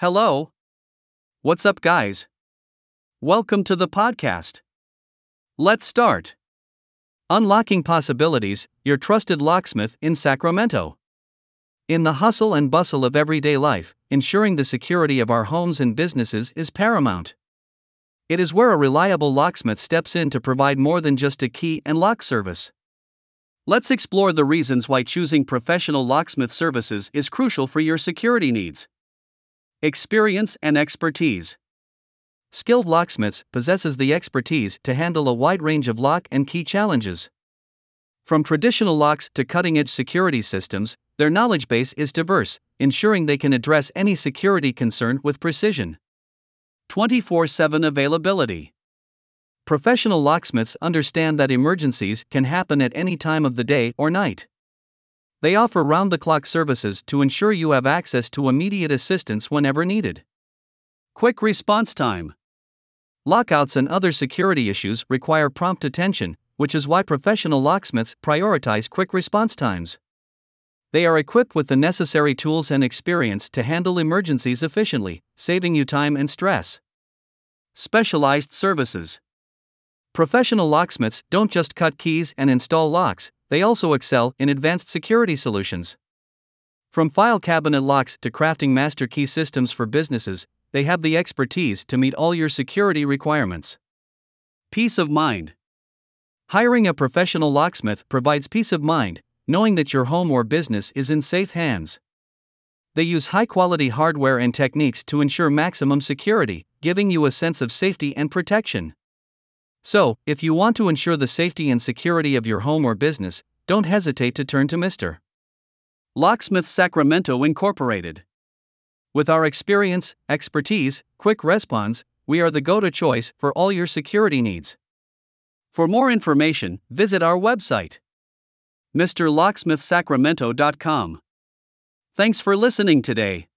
Hello. What's up, guys? Welcome to the podcast. Let's start. Unlocking Possibilities, your trusted locksmith in Sacramento. In the hustle and bustle of everyday life, ensuring the security of our homes and businesses is paramount. It is where a reliable locksmith steps in to provide more than just a key and lock service. Let's explore the reasons why choosing professional locksmith services is crucial for your security needs. Experience and expertise. Skilled locksmiths possesses the expertise to handle a wide range of lock and key challenges. From traditional locks to cutting-edge security systems, their knowledge base is diverse, ensuring they can address any security concern with precision. 24/7 availability. Professional locksmiths understand that emergencies can happen at any time of the day or night. They offer round the clock services to ensure you have access to immediate assistance whenever needed. Quick response time. Lockouts and other security issues require prompt attention, which is why professional locksmiths prioritize quick response times. They are equipped with the necessary tools and experience to handle emergencies efficiently, saving you time and stress. Specialized services. Professional locksmiths don't just cut keys and install locks, they also excel in advanced security solutions. From file cabinet locks to crafting master key systems for businesses, they have the expertise to meet all your security requirements. Peace of mind. Hiring a professional locksmith provides peace of mind, knowing that your home or business is in safe hands. They use high quality hardware and techniques to ensure maximum security, giving you a sense of safety and protection. So, if you want to ensure the safety and security of your home or business, don't hesitate to turn to Mr. Locksmith Sacramento Incorporated. With our experience, expertise, quick response, we are the go to choice for all your security needs. For more information, visit our website MrLocksmithSacramento.com. Thanks for listening today.